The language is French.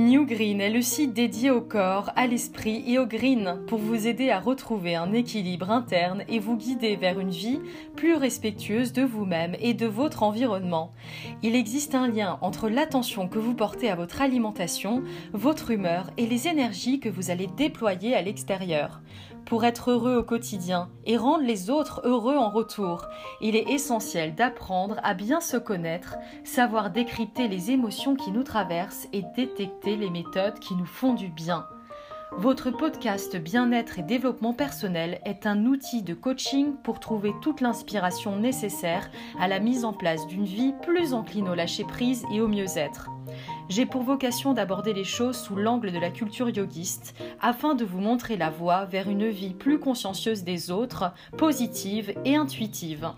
New Green est le site dédié au corps, à l'esprit et au green pour vous aider à retrouver un équilibre interne et vous guider vers une vie plus respectueuse de vous-même et de votre environnement. Il existe un lien entre l'attention que vous portez à votre alimentation, votre humeur et les énergies que vous allez déployer à l'extérieur. Pour être heureux au quotidien et rendre les autres heureux en retour, il est essentiel d'apprendre à bien se connaître, savoir décrypter les émotions qui nous traversent et détecter les méthodes qui nous font du bien. Votre podcast Bien-être et développement personnel est un outil de coaching pour trouver toute l'inspiration nécessaire à la mise en place d'une vie plus encline au lâcher-prise et au mieux-être. J'ai pour vocation d'aborder les choses sous l'angle de la culture yogiste afin de vous montrer la voie vers une vie plus consciencieuse des autres, positive et intuitive.